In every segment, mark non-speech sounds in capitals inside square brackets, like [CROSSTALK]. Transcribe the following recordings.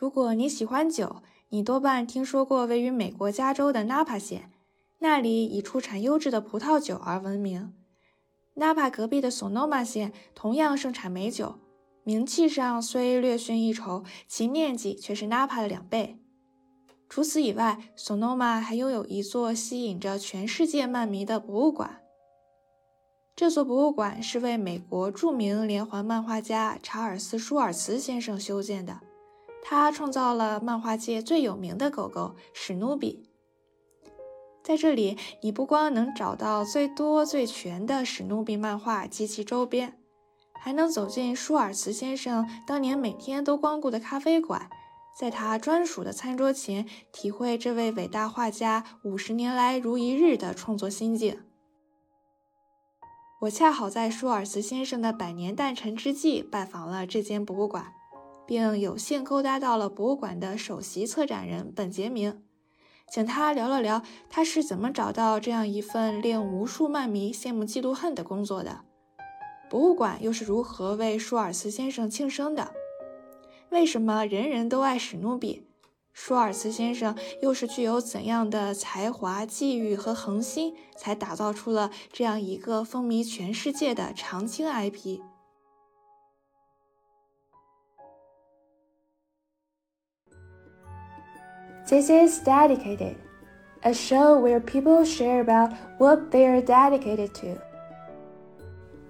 如果你喜欢酒，你多半听说过位于美国加州的纳帕县，那里以出产优质的葡萄酒而闻名。纳帕隔壁的索诺曼县同样盛产美酒，名气上虽略逊一筹，其面积却是纳帕的两倍。除此以外，索诺曼还拥有一座吸引着全世界漫迷的博物馆。这座博物馆是为美国著名连环漫画家查尔斯·舒尔茨先生修建的。他创造了漫画界最有名的狗狗史努比。在这里，你不光能找到最多最全的史努比漫画及其周边，还能走进舒尔茨先生当年每天都光顾的咖啡馆，在他专属的餐桌前，体会这位伟大画家五十年来如一日的创作心境。我恰好在舒尔茨先生的百年诞辰之际拜访了这间博物馆。并有幸勾搭到了博物馆的首席策展人本杰明，请他聊了聊他是怎么找到这样一份令无数漫迷羡慕嫉妒恨的工作的，博物馆又是如何为舒尔茨先生庆生的？为什么人人都爱史努比？舒尔茨先生又是具有怎样的才华、际遇和恒心，才打造出了这样一个风靡全世界的常青 IP？IP？This is Dedicated, a show where people share about what they are dedicated to.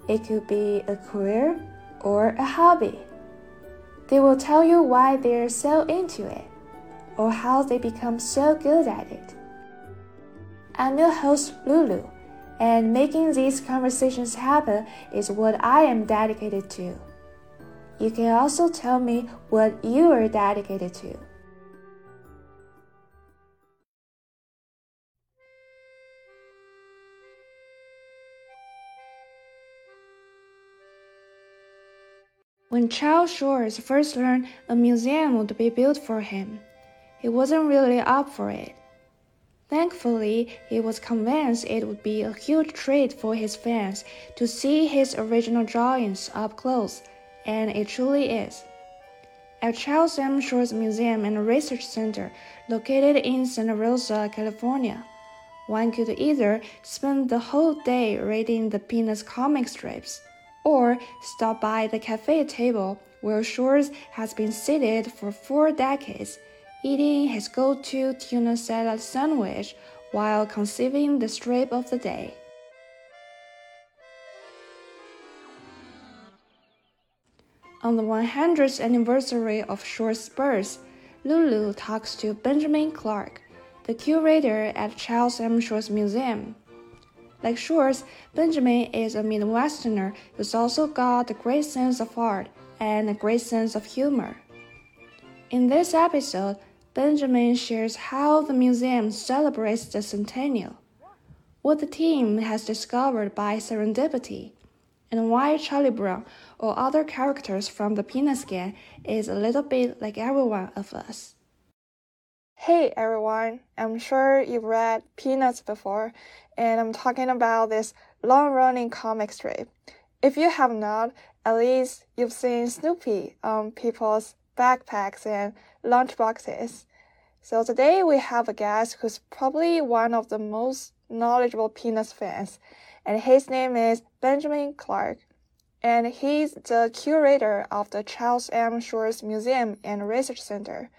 It could be a career or a hobby. They will tell you why they are so into it or how they become so good at it. I'm your host, Lulu, and making these conversations happen is what I am dedicated to. You can also tell me what you are dedicated to. When Charles Schulz first learned a museum would be built for him, he wasn't really up for it. Thankfully, he was convinced it would be a huge treat for his fans to see his original drawings up close, and it truly is. At Charles M. Schulz Museum and Research Center, located in Santa Rosa, California, one could either spend the whole day reading the Peanuts comic strips or stop by the cafe table where Schulz has been seated for four decades, eating his go to tuna salad sandwich while conceiving the strip of the day. On the 100th anniversary of Schulz birth, Lulu talks to Benjamin Clark, the curator at Charles M. Schulz Museum. Like Schulz, Benjamin is a Midwesterner who's also got a great sense of art and a great sense of humor. In this episode, Benjamin shares how the museum celebrates the centennial, what the team has discovered by serendipity, and why Charlie Brown or other characters from the Peanuts gang is a little bit like every one of us. Hey everyone, I'm sure you've read Peanuts before, and I'm talking about this long running comic strip. If you have not, at least you've seen Snoopy on people's backpacks and lunchboxes. So today we have a guest who's probably one of the most knowledgeable Peanuts fans, and his name is Benjamin Clark. And he's the curator of the Charles M. Schulz Museum and Research Center.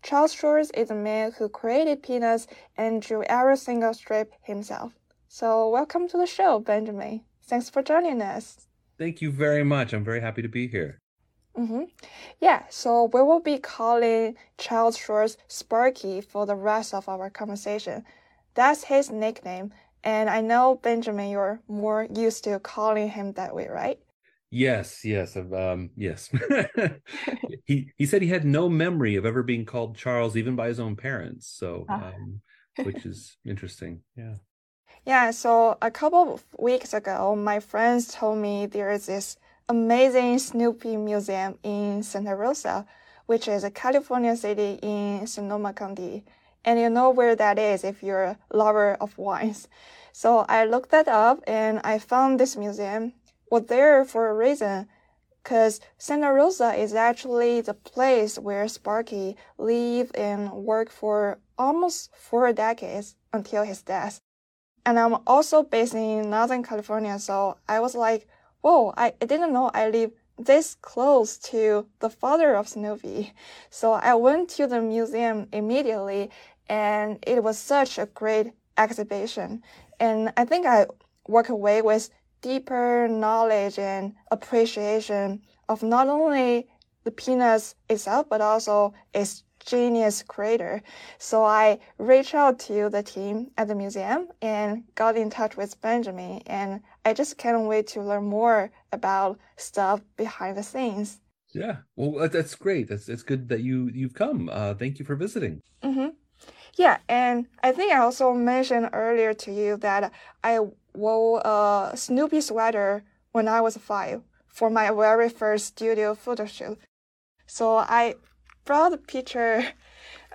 Charles Schulz is a man who created Peanuts and drew every single strip himself. So, welcome to the show, Benjamin. Thanks for joining us. Thank you very much. I'm very happy to be here. Mm-hmm. Yeah, so we will be calling Charles Schulz Sparky for the rest of our conversation. That's his nickname, and I know, Benjamin, you're more used to calling him that way, right? Yes, yes, um, yes. [LAUGHS] he he said he had no memory of ever being called Charles, even by his own parents. So, ah. um, which is interesting. Yeah. Yeah. So a couple of weeks ago, my friends told me there is this amazing Snoopy museum in Santa Rosa, which is a California city in Sonoma County, and you know where that is if you're a lover of wines. So I looked that up and I found this museum was there for a reason because Santa Rosa is actually the place where Sparky lived and worked for almost four decades until his death. And I'm also based in Northern California, so I was like, whoa, I, I didn't know I live this close to the father of Snoopy. So I went to the museum immediately, and it was such a great exhibition. And I think I walk away with deeper knowledge and appreciation of not only the Peanuts itself, but also its genius creator. So I reached out to the team at the museum and got in touch with Benjamin. And I just can't wait to learn more about stuff behind the scenes. Yeah, well, that's great. That's it's good that you you've come. Uh, thank you for visiting. Mm-hmm. Yeah, and I think I also mentioned earlier to you that I wore a Snoopy sweater when I was five for my very first studio photo shoot. So I brought a picture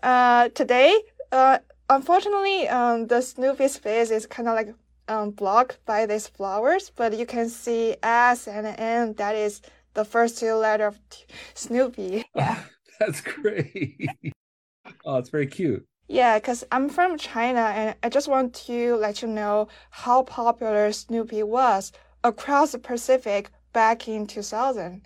uh, today. Uh, unfortunately, um, the Snoopy's face is kind of like um, blocked by these flowers, but you can see S and N. That is the first two letters of Snoopy. Yeah, [LAUGHS] that's great. [LAUGHS] oh, it's very cute. Yeah, because I'm from China and I just want to let you know how popular Snoopy was across the Pacific back in 2000.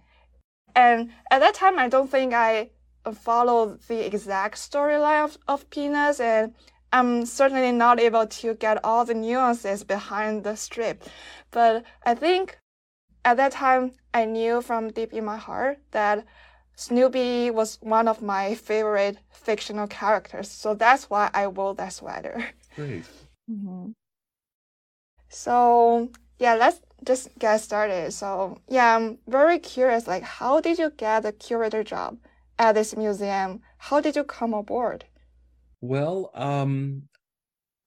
And at that time, I don't think I followed the exact storyline of, of Peanuts, and I'm certainly not able to get all the nuances behind the strip. But I think at that time, I knew from deep in my heart that Snoopy was one of my favorite fictional characters, so that's why I wore that sweater. Great. Mm-hmm. So yeah, let's just get started. So yeah, I'm very curious. Like, how did you get the curator job at this museum? How did you come aboard? Well, um,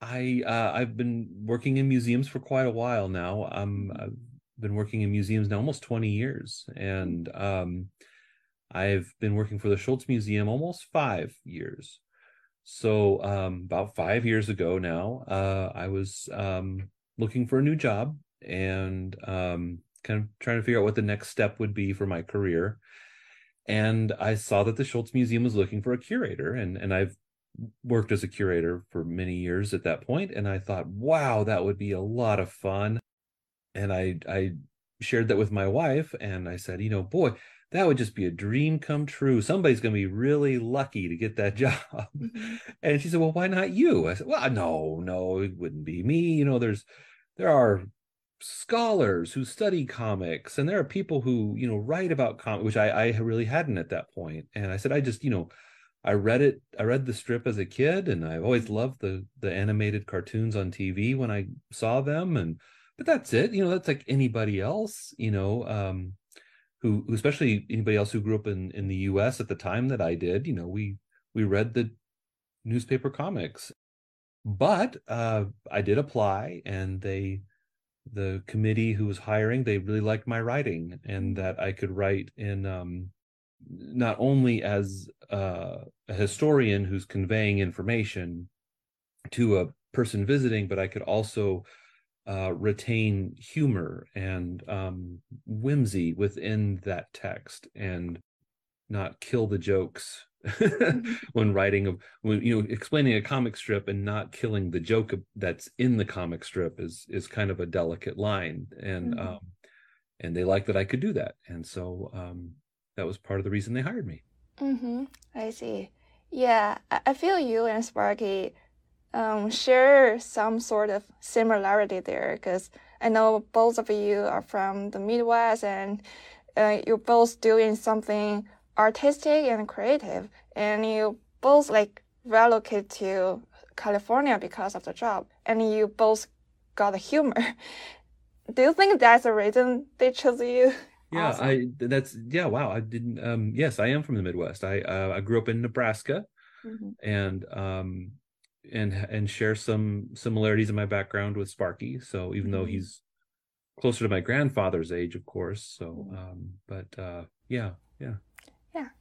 I uh, I've been working in museums for quite a while now. Um, I've been working in museums now almost twenty years, and um I've been working for the Schulz Museum almost five years. So um, about five years ago now, uh, I was um, looking for a new job and um, kind of trying to figure out what the next step would be for my career. And I saw that the Schulz Museum was looking for a curator, and and I've worked as a curator for many years at that point, and I thought, wow, that would be a lot of fun. And I I shared that with my wife, and I said, you know, boy, that would just be a dream come true. Somebody's going to be really lucky to get that [LAUGHS] job. Mm-hmm. And she said, "Well, why not you?" I said, "Well, no, no, it wouldn't be me. You know, there's there are scholars who study comics, and there are people who you know write about comics, which I I really hadn't at that point. And I said, I just you know." I read it. I read the strip as a kid, and I always loved the the animated cartoons on TV when I saw them. And but that's it. You know, that's like anybody else. You know, um, who, who especially anybody else who grew up in in the US at the time that I did, you know, we we read the newspaper comics. But uh I did apply and they the committee who was hiring, they really liked my writing and that I could write in um not only as uh, a historian who's conveying information to a person visiting, but I could also uh, retain humor and um, whimsy within that text and not kill the jokes. [LAUGHS] when writing of when you know explaining a comic strip and not killing the joke that's in the comic strip is is kind of a delicate line and mm-hmm. um and they liked that I could do that. And so um that was part of the reason they hired me. Mm-hmm. I see. Yeah I feel you and Sparky um, share some sort of similarity there because I know both of you are from the Midwest and uh, you're both doing something artistic and creative, and you both like relocate to California because of the job, and you both got the humor. [LAUGHS] Do you think that's the reason they chose you? Yeah, awesome. I that's yeah. Wow, I didn't. Um, yes, I am from the Midwest. I uh, I grew up in Nebraska, mm-hmm. and um, and and share some similarities in my background with Sparky. So even though mm-hmm. he's closer to my grandfather's age, of course. So, mm-hmm. um, but uh, yeah, yeah,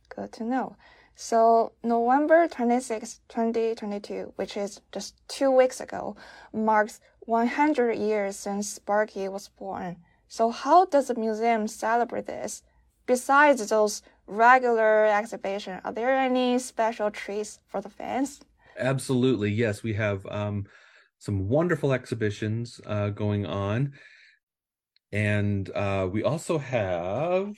good to know. So November 26, 2022, which is just two weeks ago, marks 100 years since Sparky was born. So how does the museum celebrate this? besides those regular exhibition, are there any special treats for the fans? Absolutely, yes. We have um, some wonderful exhibitions uh, going on, and uh, we also have.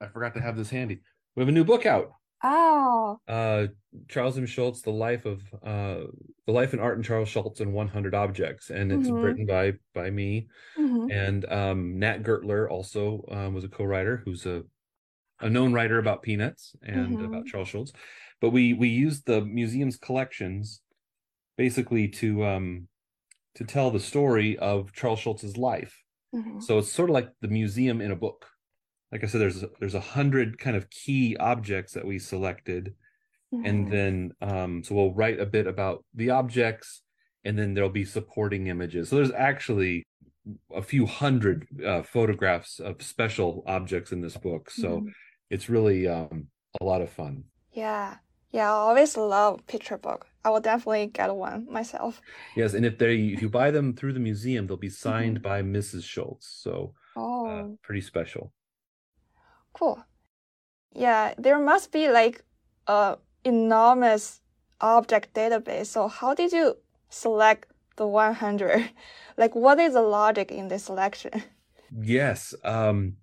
I forgot to have this handy. We have a new book out. Oh. Uh, Charles M. Schulz, The Life of uh, The Life and Art in Charles Schulz and 100 Objects, and it's Mhm. written by by me Mhm. and um, Nat Gertler also um, was a co-writer who's a a known writer about peanuts and Mhm. about Charles Schulz, But we we used the museum's collections basically to um to tell the story of Charles Schulz's life. Mhm. So it's sort of like the museum in a book. Like I said, there's there's a hundred kind of key objects that we selected, and Mhm. then um, so we'll write a bit about the objects, and then there'll be supporting images. So there's actually a few hundred uh, photographs of special objects in this book. So Mhm. it's really um, a lot of fun. Yeah. Yeah, I always love picture book. I will definitely get one myself. Yes, and if they if you buy them through the museum, they'll be signed by Mrs. Schulz. So Oh. uh, pretty special. Cool. Yeah, there must be like a enormous object database. So how did you select the 100? [LAUGHS] Like what is the logic in this selection? [LAUGHS] Yes. Um,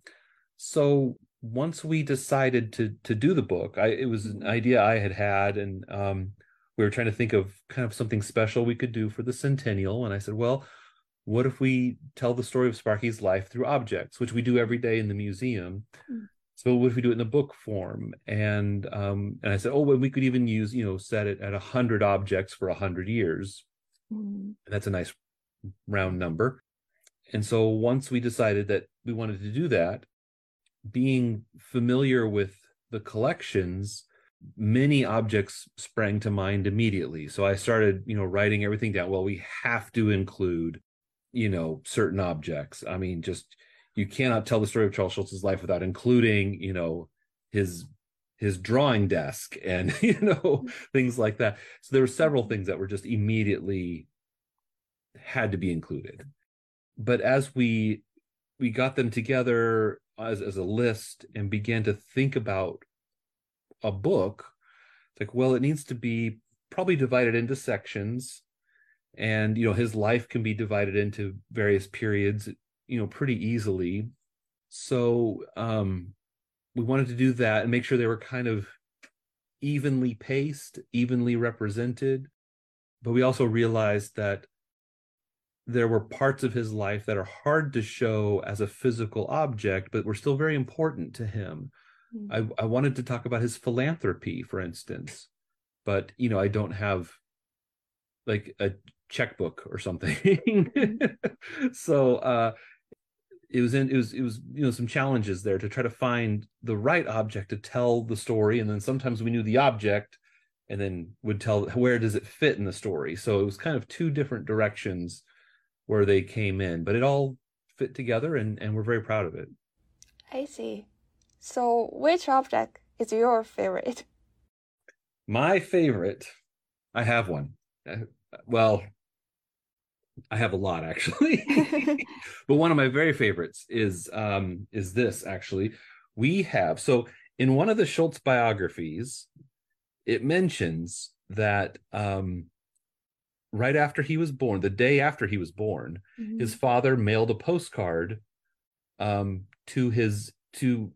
so once we decided to to do the book, I it was an idea I had had, and um, we were trying to think of kind of something special we could do for the centennial. And I said, well, what if we tell the story of Sparky's life through objects, which we do every day in the museum? Mm. So what if we do it in a book form? And um, and I said, oh, well, we could even use, you know, set it at a hundred objects for a hundred years. Mm. And that's a nice round number. And so once we decided that we wanted to do that, being familiar with the collections, many objects sprang to mind immediately. So I started, you know, writing everything down. Well, we have to include, you know, certain objects. I mean, just you cannot tell the story of Charles Schulz's life without including, you know, his his drawing desk and [LAUGHS] you know things like that. So there were several things that were just immediately had to be included. But as we we got them together as, as a list and began to think about a book, it's like, well, it needs to be probably divided into sections. And you know, his life can be divided into various periods, you know, pretty easily. So um we wanted to do that and make sure they were kind of evenly paced, evenly represented. But we also realized that there were parts of his life that are hard to show as a physical object, but were still very important to him. I, I wanted to talk about his philanthropy, for instance, but you know, I don't have like a checkbook or something. [LAUGHS] so uh it was in it was it was you know some challenges there to try to find the right object to tell the story and then sometimes we knew the object and then would tell where does it fit in the story so it was kind of two different directions where they came in but it all fit together and and we're very proud of it I see. So which object is your favorite? my favorite i have one Uh, well i have a lot actually. [LAUGHS] [LAUGHS] But one of my very favorites is um is this actually. We have so in one of the schulz biographies it mentions that um right after he was born the day after he was born his father mailed a postcard um to his to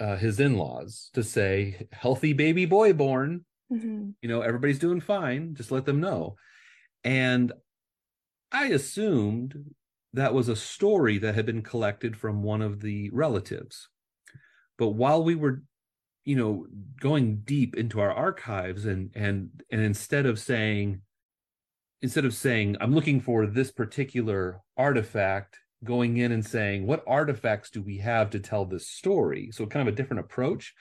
uh, his in-laws to say healthy baby boy born. Mhm. you know everybody's doing fine. Just let them know. And i assumed that was a story that had been collected from one of the relatives. But while we were you know going deep into our archives and and and instead of saying instead of saying i'm looking for this particular artifact going in and saying what artifacts do we have to tell this story? So kind of a different approach.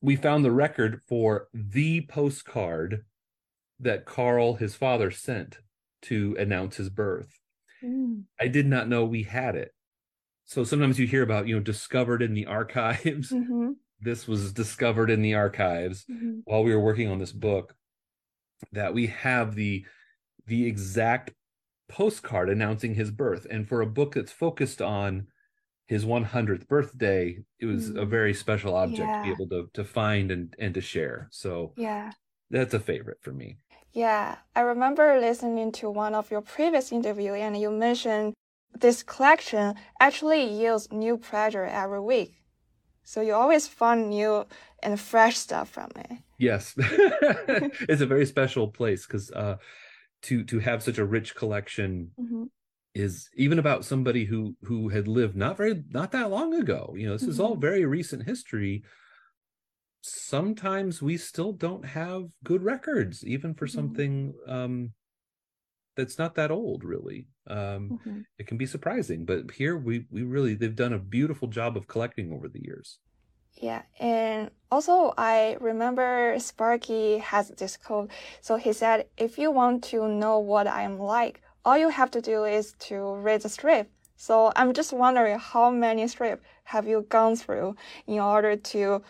We found the record for the postcard that Carl, his father, sent to announce his birth. Mm. I did not know we had it. So sometimes you hear about, you know, discovered in the archives. [LAUGHS] Mhm. This was discovered in the archives Mhm. while we were working on this book that we have the the exact postcard announcing his birth and for a book that's focused on his 100th birthday it was a Mm. very special object to be able to to find and and to share so Yeah. that's a favorite for me Yeah, I remember listening to one of your previous interview and you mentioned this collection actually yields new pleasure every week. So you always find new and fresh stuff from it. yes [LAUGHS] it's a very special place because uh to to have such a rich collection Mm-hmm. is even about somebody who who had lived not very not that long ago you know this is all Mhm. very recent history sometimes we still don't have good records even for Mhm. something um that's not that old really um Mm-hmm. it can be surprising but here we we really they've done a beautiful job of collecting over the years Yeah, and also I remember Sparky has this quote. So he said, if you want to know what I'm like, all you have to do is to read the strip. So I'm just wondering how many strips have you gone through in order to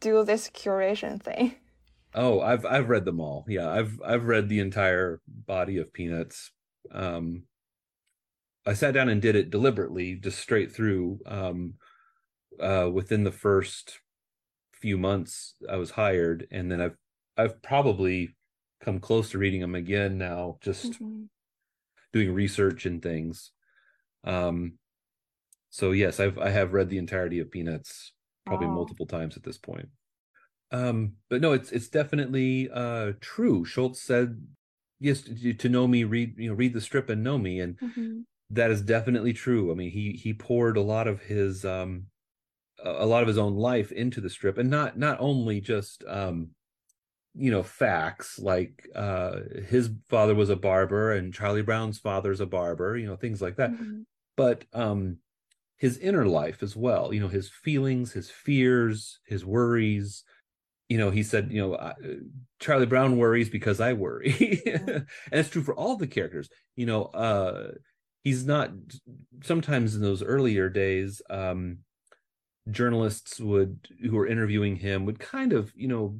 do this curation thing? oh i've i've read them all yeah i've i've read the entire body of peanuts um i sat down and did it deliberately just straight through um uh within the first few months i was hired and then i've i've probably come close to reading them again now just Mhm. doing research and things um so yes i've i have read the entirety of peanuts probably Wow. multiple times at this point um but no it's it's definitely uh true schulz said yes to, to know me read you know read the strip and know me and Mhm. that is definitely true i mean he he poured a lot of his um a lot of his own life into the strip and not not only just um you know facts like uh his father was a barber and charlie brown's father's a barber you know things like that Mhm. but um his inner life as well you know his feelings his fears his worries. You know he said you know I- charlie brown worries because i worry. [LAUGHS] And it's true for all the characters. You know uh he's not sometimes in those earlier days um journalists would who were interviewing him would kind of you know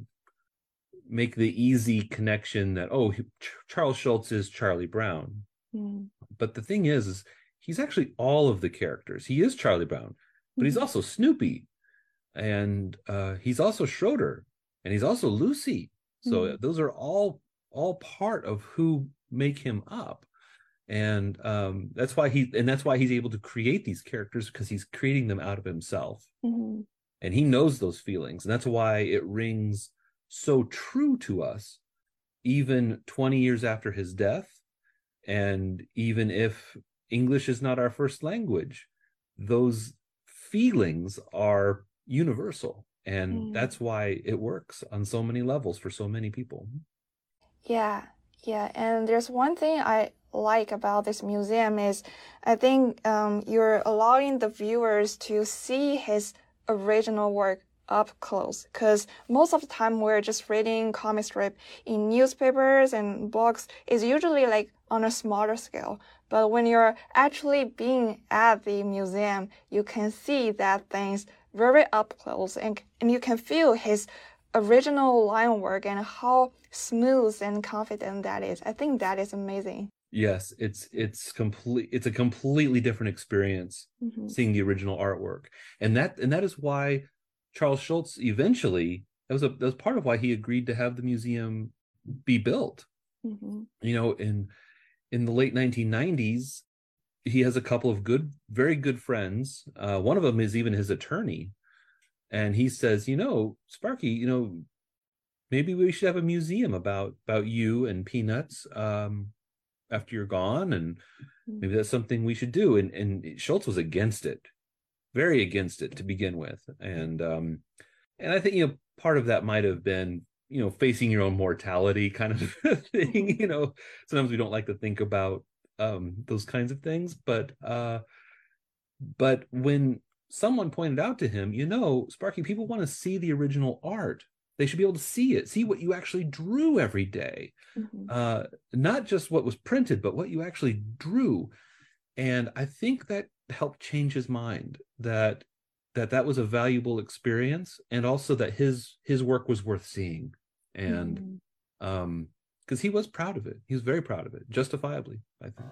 make the easy connection that oh he- Ch- charles schulz is charlie brown. Mhm. but the thing is is he's actually all of the characters he is charlie brown but he's Mhm. also snoopy and uh he's also schroeder and he's also lucy so Mhm. those are all all part of who make him up and um that's why he and that's why he's able to create these characters because he's creating them out of himself Mhm. and he knows those feelings and that's why it rings so true to us even 20 years after his death and even if english is not our first language. Those feelings are universal and Mm. that's why it works on so many levels for so many people. Yeah, yeah, and there's one thing I like about this museum is I think um, you're allowing the viewers to see his original work up close because most of the time we're just reading comic strip in newspapers and books. Is usually like on a smaller scale but when you're actually being at the museum you can see that things very up close and, and you can feel his original line work and how smooth and confident that is. I think that is amazing. yes it's it's complete it's a completely different experience Mm-hmm. seeing the original artwork and that and that is why charles schulz eventually that was a that was part of why he agreed to have the museum be built Mm-hmm. you know in in the late 1990s he has a couple of good very good friends. Uh one of them is even his attorney. And he says you know sparky you know maybe we should have a museum about about you and peanuts um after you're gone and maybe that's something we should do. And and schulz was against it very against it to begin with. And um and i think you know part of that might have been you know facing your own mortality kind of [LAUGHS] thing you know? Sometimes we don't like to think about um those kinds of things but uh but when someone pointed out to him you know sparky people want to see the original art. They should be able to see it. See what you actually drew every day. Mm-hmm. uh not just what was printed but what you actually drew. And i think that helped change his mind that that that was a valuable experience and also that his his work was worth seeing. And mm-hmm. um because he was proud of it. He was very proud of it justifiably i think.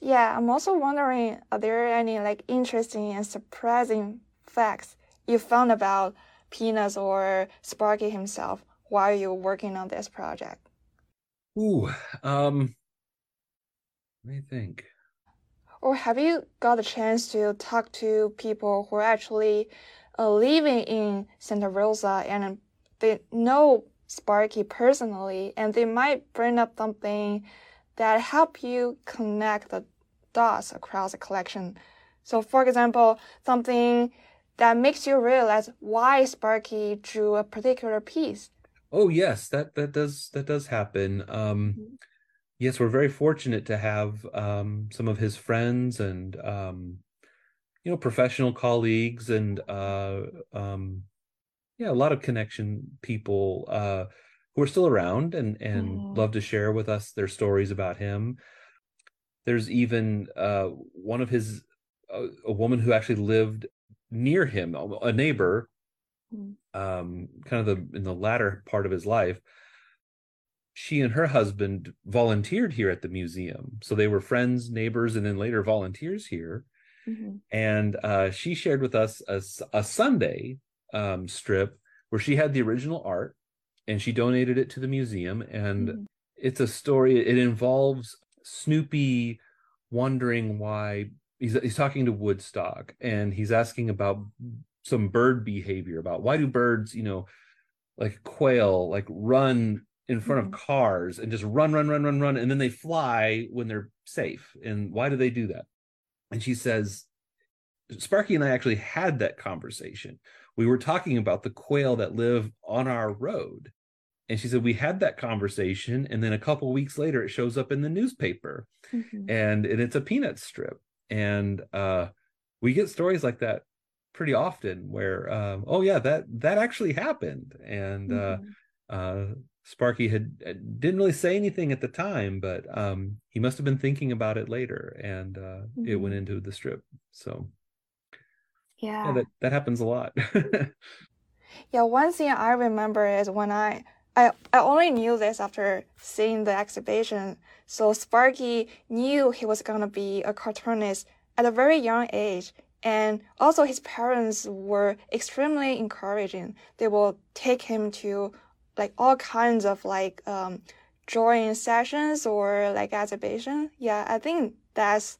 Yeah, I'm also wondering are there any like interesting and surprising facts you found about Peanuts or Sparky himself while you're working on this project? Ooh, um, let me think. Or have you got a chance to talk to people who are actually uh, living in Santa Rosa and they know Sparky personally and they might bring up something that help you connect the dots across the collection. So for example, something that makes you realize why Sparky drew a particular piece. Oh yes, that that does that does happen. Um, mm-hmm. yes, we're very fortunate to have um, some of his friends and um, you know professional colleagues and uh, um, yeah, a lot of connection people uh, who are still around and and love to share with us their stories about him. There's even uh, one of his uh, a woman who actually lived near him, a neighbor, mm. um, kind of the in the latter part of his life. She and her husband volunteered here at the museum, so they were friends, neighbors, and then later volunteers here. Mm-hmm. And uh, she shared with us a, a Sunday um, strip where she had the original art and she donated it to the museum. And mm-hmm. it's a story. It involves Snoopy wondering why he's he's talking to Woodstock and he's asking about some bird behavior about why do birds, you know, like quail, like run in front mm-hmm. of cars and just run, run, run, run, run, and then they fly when they're safe. And why do they do that? And she says, Sparky and I actually had that conversation. We were talking about the quail that live on our road. And she said, We had that conversation. And then a couple weeks later, it shows up in the newspaper mm-hmm. and, and it's a peanut strip and uh, we get stories like that pretty often where um, oh yeah that that actually happened and uh, mm-hmm. uh, sparky had uh, didn't really say anything at the time but um, he must have been thinking about it later and uh, mm-hmm. it went mm-hmm. into the strip so yeah, yeah that, that happens a lot [LAUGHS] yeah one thing i remember is when i I, I only knew this after seeing the exhibition. So Sparky knew he was gonna be a cartoonist at a very young age. And also his parents were extremely encouraging. They will take him to like all kinds of like um, drawing sessions or like exhibition. Yeah, I think that's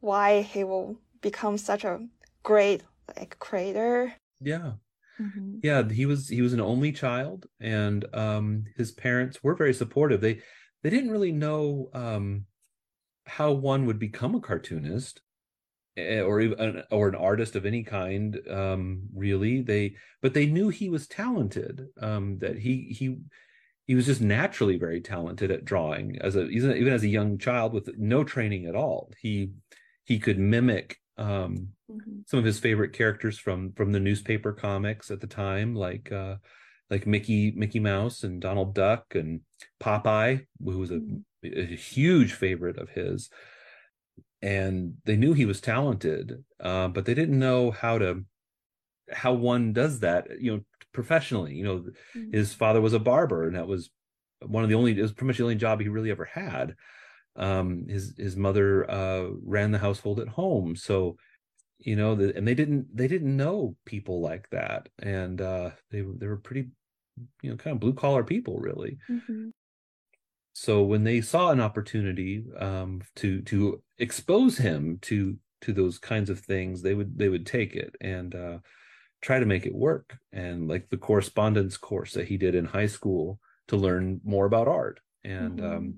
why he will become such a great like creator. Yeah. Mm-hmm. Yeah, he was he was an only child, and um, his parents were very supportive. They they didn't really know um, how one would become a cartoonist eh, or even or an artist of any kind. Um, really, they but they knew he was talented. Um, that he he he was just naturally very talented at drawing as a even even as a young child with no training at all. He he could mimic um, mm-hmm. some of his favorite characters from from the newspaper comics at the time, like uh, like Mickey Mickey Mouse and Donald Duck and Popeye, who was a, mm-hmm. a huge favorite of his. And they knew he was talented, uh, but they didn't know how to how one does that, you know, professionally. You know, mm-hmm. his father was a barber, and that was one of the only it was pretty much the only job he really ever had um, his his mother uh, ran the household at home, so you know, the, and they didn't they didn't know people like that, and uh, they they were pretty, you know, kind of blue collar people, really. Mm-hmm. So when they saw an opportunity um, to to expose him to to those kinds of things, they would they would take it and uh, try to make it work. And like the correspondence course that he did in high school to learn more about art, and mm-hmm. um,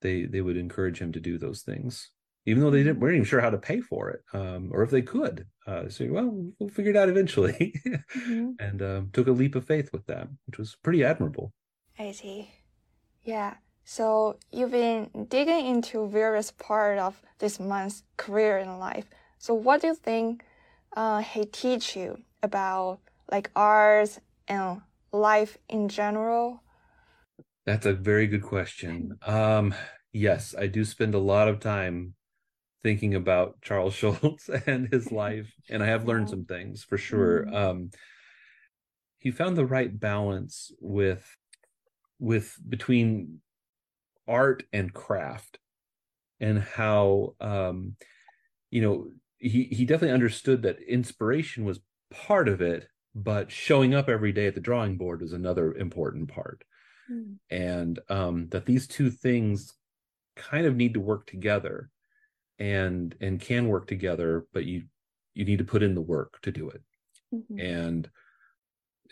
they they would encourage him to do those things even though they didn't weren't even sure how to pay for it um, or if they could uh, so well we'll figure it out eventually. Mm-hmm. [LAUGHS] and um, took a leap of faith with that which was pretty admirable. I see. Yeah. So you've been digging into various part of this man's career in life. So what do you think uh, he teach you about like arts and life in general? That's a very good question. Um, yes, I do spend a lot of time thinking about Charles [LAUGHS] Schulz and his [LAUGHS] life, and I have learned some things for sure. Mm-hmm. Um, he found the right balance with with between art and craft and how um you know he he definitely understood that inspiration was part of it but showing up every day at the drawing board was another important part mm. and um that these two things kind of need to work together and and can work together but you you need to put in the work to do it. Mm-hmm. and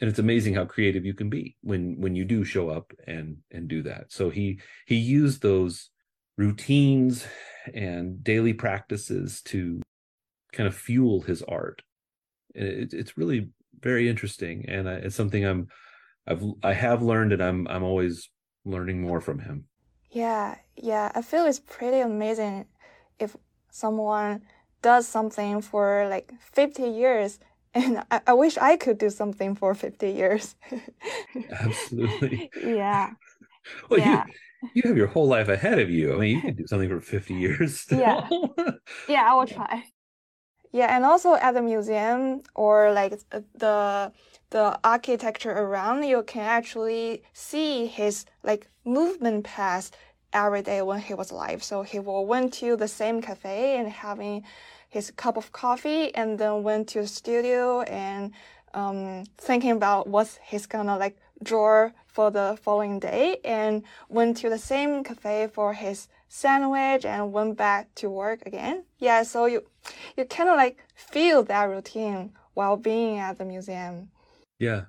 and it's amazing how creative you can be when when you do show up and and do that. So he he used those routines and daily practices to kind of fuel his art. It, it's really very interesting and it's something i'm i've i have learned and i'm i'm always learning more from him. Yeah yeah i feel it's pretty amazing if someone does something for like 50 years [LAUGHS] and I, I wish I could do something for 50 years. [LAUGHS] Absolutely. yeah. [LAUGHS] Well, yeah. You, you have your whole life ahead of you. I mean, you can do something for 50 years. Still. Yeah. Yeah, I will try. Yeah, and also at the museum or like uh, the the architecture around, you can actually see his like movement past every day when he was alive. So he went to the same cafe and having his cup of coffee and then went to the studio and um, thinking about what he's gonna like draw for the following day and went to the same cafe for his sandwich and went back to work again. Yeah, so you you kind of like feel that routine while being at the museum. Yeah.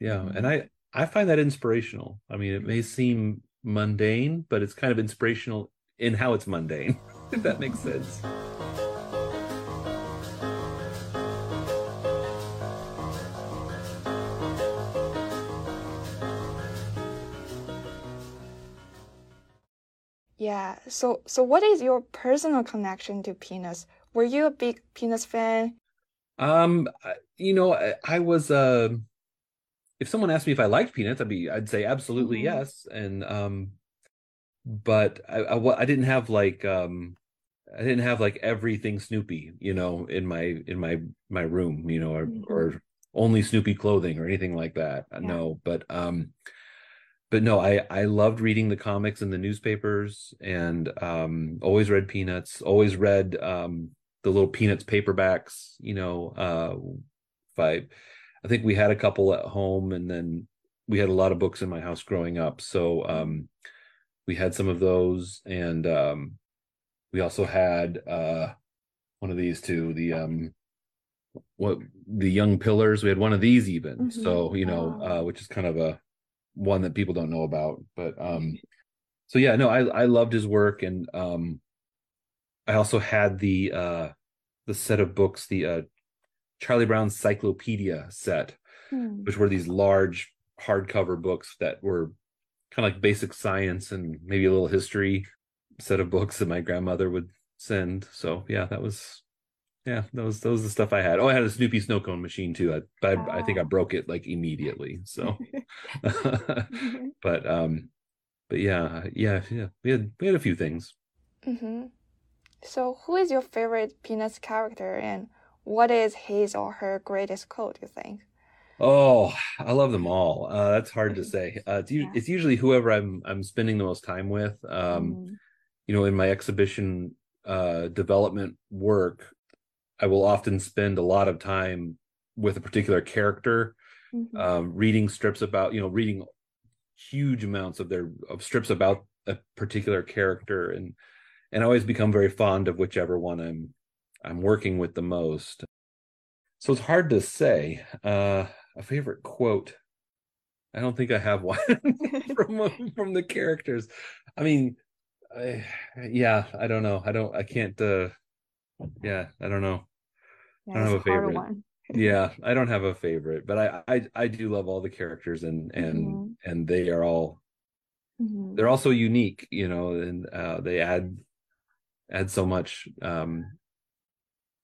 Yeah, and. I I find that inspirational. I mean, it may seem mundane, but it's kind of inspirational in how it's mundane, [LAUGHS] if that makes sense. Yeah. So so what is your personal connection to Peanuts? Were you a big Peanuts fan? Um, you know, I, I was uh if someone asked me if I liked Peanuts, I'd be I'd say absolutely mm-hmm. yes. And um but I, I I didn't have like um I didn't have like everything Snoopy, you know, in my in my my room, you know, or, mm-hmm. or only Snoopy clothing or anything like that. Yeah. No, but um but no, I I loved reading the comics and the newspapers, and um, always read Peanuts. Always read um, the little Peanuts paperbacks. You know, uh, if I, I think we had a couple at home, and then we had a lot of books in my house growing up. So um, we had some of those, and um, we also had uh, one of these too. The um, what the young pillars. We had one of these even. Mm-hmm. So you know, uh, which is kind of a one that people don't know about. But um, [LAUGHS] so yeah, no, I I loved his work, and um, I also had the uh the set of books, the uh Charlie Brown's Cyclopedia set, hmm. which were these large hardcover books that were kind of like basic science and maybe a little history set of books that my grandmother would send. So yeah, that was yeah, that was that was the stuff I had. Oh, I had a Snoopy snow cone machine too. I, but I, I think I broke it like immediately. So, [LAUGHS] [LAUGHS] but um, but yeah, yeah, yeah. We had we had a few things. Mm-hmm. So, who is your favorite Peanuts character, and what is his or her greatest quote? You think? Oh, I love them all. Uh, that's hard to say. Uh, it's, yeah. it's usually whoever I'm I'm spending the most time with. Um, mm. You know, in my exhibition uh, development work, I will often spend a lot of time with a particular character, mm-hmm. um, reading strips about, you know, reading huge amounts of their of strips about a particular character, and and I always become very fond of whichever one I'm I'm working with the most. So it's hard to say. Uh, a favorite quote. I don't think I have [LAUGHS] one [LAUGHS] from from the characters. I mean, I, yeah, I don't know. I don't. I can't. Uh, yeah, I don't know. Yeah, I don't have a favorite. One. [LAUGHS] yeah, I don't have a favorite, but I I, I do love all the characters and and mm-hmm. and they are all mm-hmm. they're also unique, you know, and uh, they add add so much um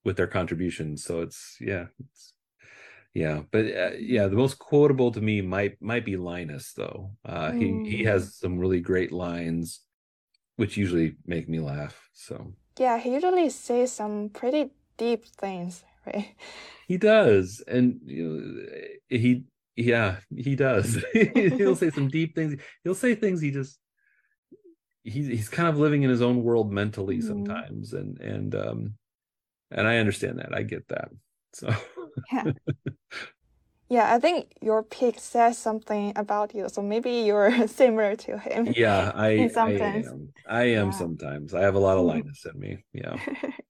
with their contributions. So it's yeah, it's yeah, but uh, yeah, the most quotable to me might might be Linus though. Uh, mm. He he mm. has some really great lines, which usually make me laugh. So yeah, he usually says some pretty deep things, right? He does, and you know, he yeah he does. [LAUGHS] He'll say some deep things. He'll say things he just he's he's kind of living in his own world mentally Mhm. sometimes, and and um, and I understand that. I get that. So Yeah. [LAUGHS] Yeah, I think your pic says something about you, so maybe you're [LAUGHS] similar to him. yeah, I In I am. I am Yeah. sometimes. I have a lot of Mhm. Linus in me. Yeah. [LAUGHS]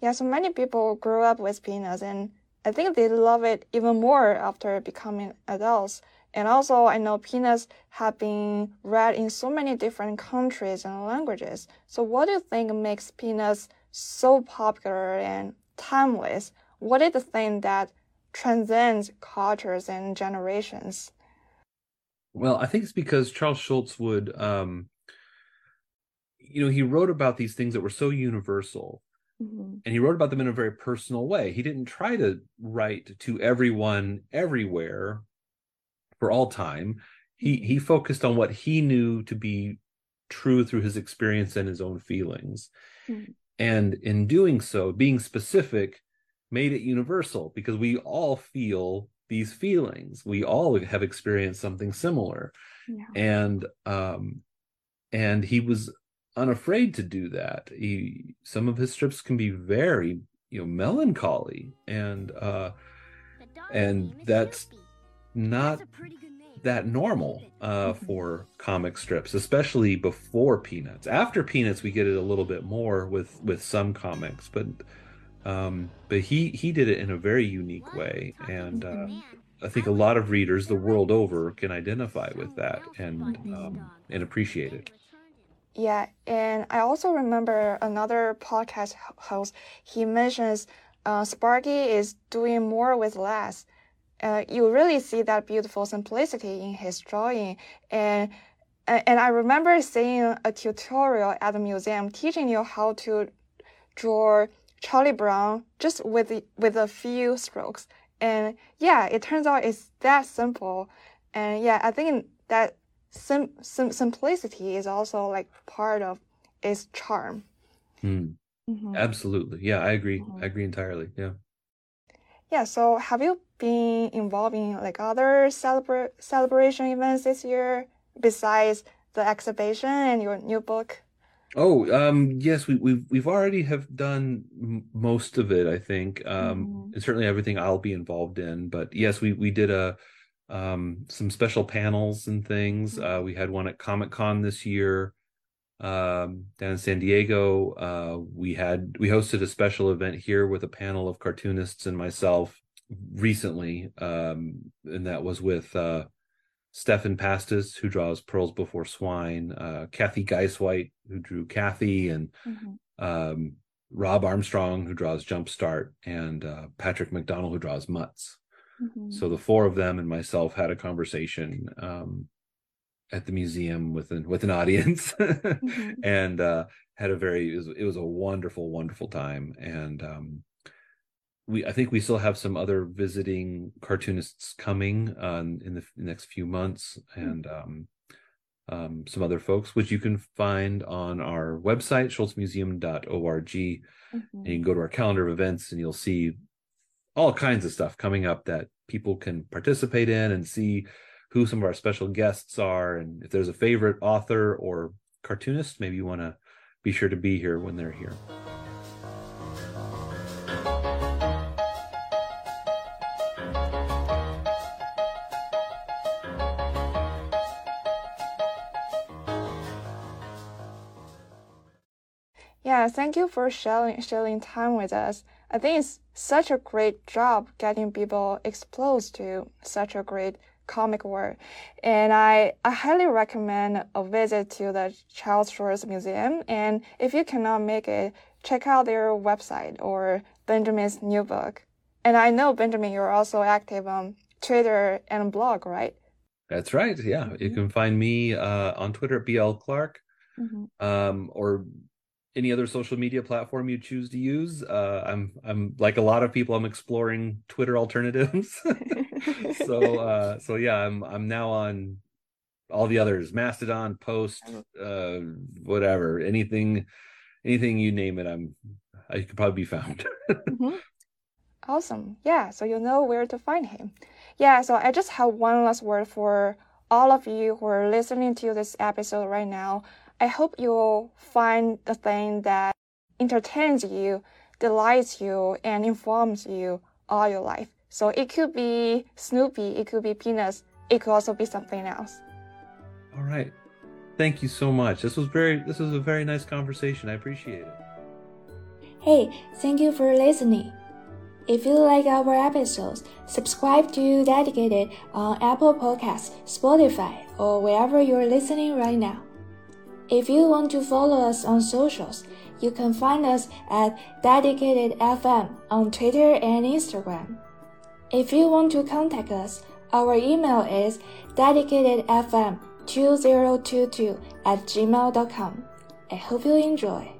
Yeah, so many people grew up with peanuts, and I think they love it even more after becoming adults. And also, I know peanuts have been read in so many different countries and languages. So, what do you think makes peanuts so popular and timeless? What is the thing that transcends cultures and generations? Well, I think it's because Charles Schulz would, um, you know, he wrote about these things that were so universal, and he wrote about them in a very personal way. He didn't try to write to everyone everywhere for all time. He he focused on what he knew to be true through his experience and his own feelings. Mhm. And in doing so, being specific made it universal because we all feel these feelings. We all have experienced something similar Yeah. and um and he was unafraid to do that he some of his strips can be very you know melancholy and uh and that's not that normal uh Mhm. for comic strips especially before peanuts after peanuts we get it a little bit more with with some comics but um but he he did it in a very unique way and uh I think a lot of readers the world over can identify with that and um, and appreciate it. Yeah, and I also remember another podcast host. He mentions uh, Sparky is doing more with less. Uh, you really see that beautiful simplicity in his drawing, and and I remember seeing a tutorial at the museum teaching you how to draw Charlie Brown just with the, with a few strokes. And yeah, it turns out it's that simple. And yeah, I think that sim, sim simplicity is also like part of its charm. Hmm. Absolutely, yeah, I agree. Mhm. I agree entirely. Yeah. Yeah, so have you been involved in like other celebra celebration events this year besides the exhibition and your new book? Oh, um, yes, we, we've we've already have done m- most of it, I think. Um, Mhm. and certainly everything I'll be involved in. But yes, we we did a um some special panels and things. Uh, we had one at Comic Con this year, um, down in San Diego. Uh, we had we hosted a special event here with a panel of cartoonists and myself recently, um, and that was with uh Stephan Pastis, who draws Pearls Before Swine, uh, Cathy Guisewite, who drew Cathy, and um, Robb Armstrong, who draws JumpStart, and uh, Patrick McDonnell, who draws Mutts. So the four of them and myself had a conversation um, at the museum with an with an audience, [LAUGHS] and uh, had a very it was, it was a wonderful, wonderful time. And um, we I think we still have some other visiting cartoonists coming on in the next few months, and um, um, some other folks, which you can find on our website, schulzmuseum.org. And you can go to our calendar of events and you'll see all kinds of stuff coming up that people can participate in and see who some of our special guests are. And if there's a favorite author or cartoonist, maybe you want to be sure to be here when they're here. Yeah, thank you for sharing sharing time with us. I think it's such a great job getting people exposed to such a great comic world. And I, I highly recommend a visit to the Charles Schulz Museum. And if you cannot make it, check out their website or Benjamin's new book. And I know, Benjamin, you're also active on Twitter and blog, right? That's right. Yeah. You Mhm. can find me uh, on Twitter at BL Clark um, or any other social media platform you choose to use. Uh, I'm I'm like a lot of people. I'm exploring Twitter alternatives. [LAUGHS] so uh, so yeah, I'm I'm now on all the others: Mastodon, Post, uh, whatever, anything, anything you name it. I'm I could probably be found. [LAUGHS] Mhm. Awesome. Yeah, so you know where to find him. Yeah, so I just have one last word for all of you who are listening to this episode right now. I hope you'll find the thing that entertains you, delights you, and informs you all your life. So it could be Snoopy, it could be Peanuts, it could also be something else. All right. Thank you so much. This was very this was a very nice conversation. I appreciate it. Hey, thank you for listening. If you like our episodes, subscribe to Dedicated on Apple Podcasts, Spotify, or wherever you're listening right now. If you want to follow us on socials, you can find us at Dedicated FM on Twitter and Instagram. If you want to contact us, our email is dedicatedfm2022 at gmail.com. I hope you enjoy.